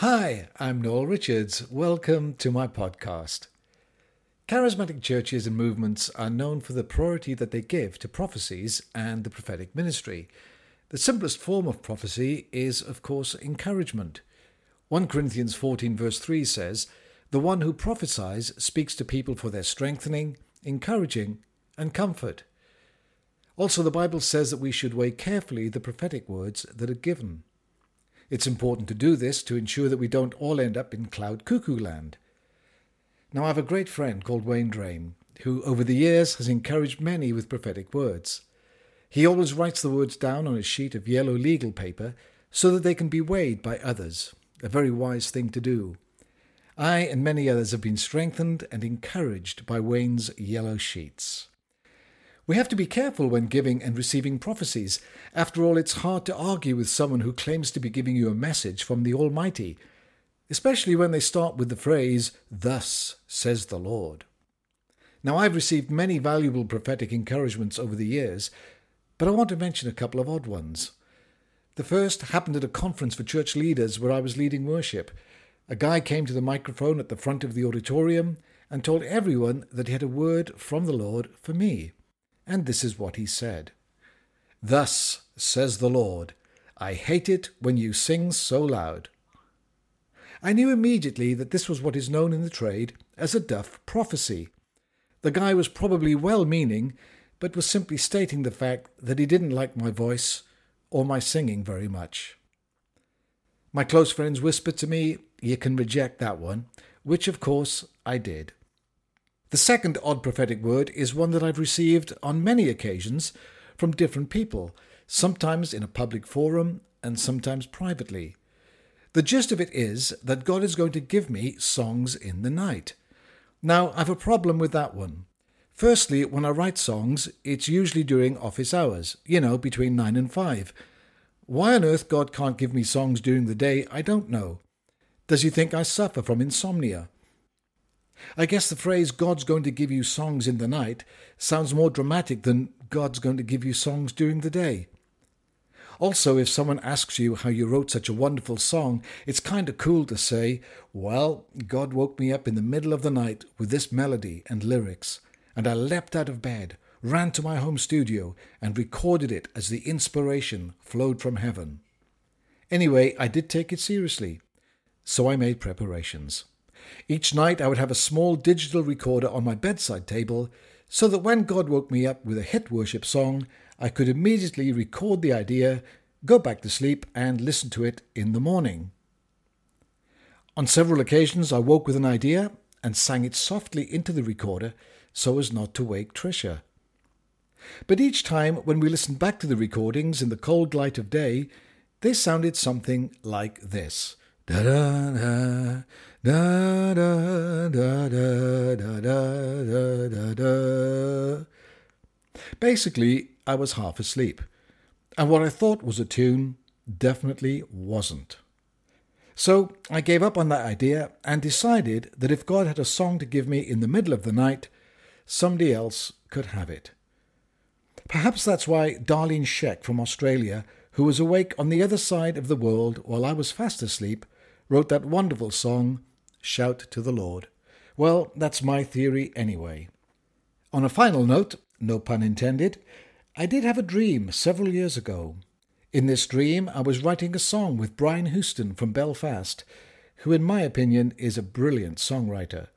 Hi, I'm Noel Richards. Welcome to my podcast. Charismatic churches and movements are known for the priority that they give to prophecies and the prophetic ministry. The simplest form of prophecy is, of course, encouragement. 1 Corinthians 14, verse 3 says, The one who prophesies speaks to people for their strengthening, encouraging, and comfort. Also, the Bible says that we should weigh carefully the prophetic words that are given. It's important to do this to ensure that we don't all end up in cloud cuckoo land. Now, I have a great friend called Wayne Drain, who over the years has encouraged many with prophetic words. He always writes the words down on a sheet of yellow legal paper so that they can be weighed by others, a very wise thing to do. I and many others have been strengthened and encouraged by Wayne's yellow sheets. We have to be careful when giving and receiving prophecies. After all, it's hard to argue with someone who claims to be giving you a message from the Almighty, especially when they start with the phrase, Thus says the Lord. Now, I've received many valuable prophetic encouragements over the years, but I want to mention a couple of odd ones. The first happened at a conference for church leaders where I was leading worship. A guy came to the microphone at the front of the auditorium and told everyone that he had a word from the Lord for me. And this is what he said Thus says the Lord, I hate it when you sing so loud. I knew immediately that this was what is known in the trade as a duff prophecy. The guy was probably well meaning, but was simply stating the fact that he didn't like my voice or my singing very much. My close friends whispered to me, You can reject that one, which of course I did. The second odd prophetic word is one that I've received on many occasions from different people, sometimes in a public forum and sometimes privately. The gist of it is that God is going to give me songs in the night. Now, I've a problem with that one. Firstly, when I write songs, it's usually during office hours, you know, between 9 and 5. Why on earth God can't give me songs during the day, I don't know. Does he think I suffer from insomnia? I guess the phrase God's going to give you songs in the night sounds more dramatic than God's going to give you songs during the day. Also, if someone asks you how you wrote such a wonderful song, it's kind of cool to say, Well, God woke me up in the middle of the night with this melody and lyrics, and I leapt out of bed, ran to my home studio, and recorded it as the inspiration flowed from heaven. Anyway, I did take it seriously, so I made preparations. Each night I would have a small digital recorder on my bedside table so that when God woke me up with a hit worship song, I could immediately record the idea, go back to sleep, and listen to it in the morning. On several occasions, I woke with an idea and sang it softly into the recorder so as not to wake Tricia. But each time when we listened back to the recordings in the cold light of day, they sounded something like this. Da da da da da da da da da da da. Basically, I was half asleep, and what I thought was a tune definitely wasn't. So I gave up on that idea and decided that if God had a song to give me in the middle of the night, somebody else could have it. Perhaps that's why Darlene Zschech from Australia, who was awake on the other side of the world while I was fast asleep, wrote that wonderful song, Shout to the Lord. Well, that's my theory anyway. On a final note, no pun intended, I did have a dream several years ago. In this dream, I was writing a song with Brian Houston from Belfast, who, in my opinion, is a brilliant songwriter.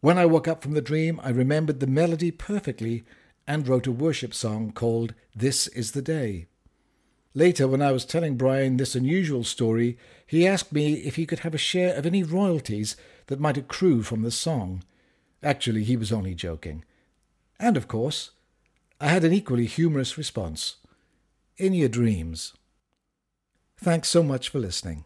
When I woke up from the dream, I remembered the melody perfectly and wrote a worship song called This Is the Day. Later, when I was telling Brian this unusual story, he asked me if he could have a share of any royalties that might accrue from the song. Actually, he was only joking. And, of course, I had an equally humorous response. In your dreams. Thanks so much for listening.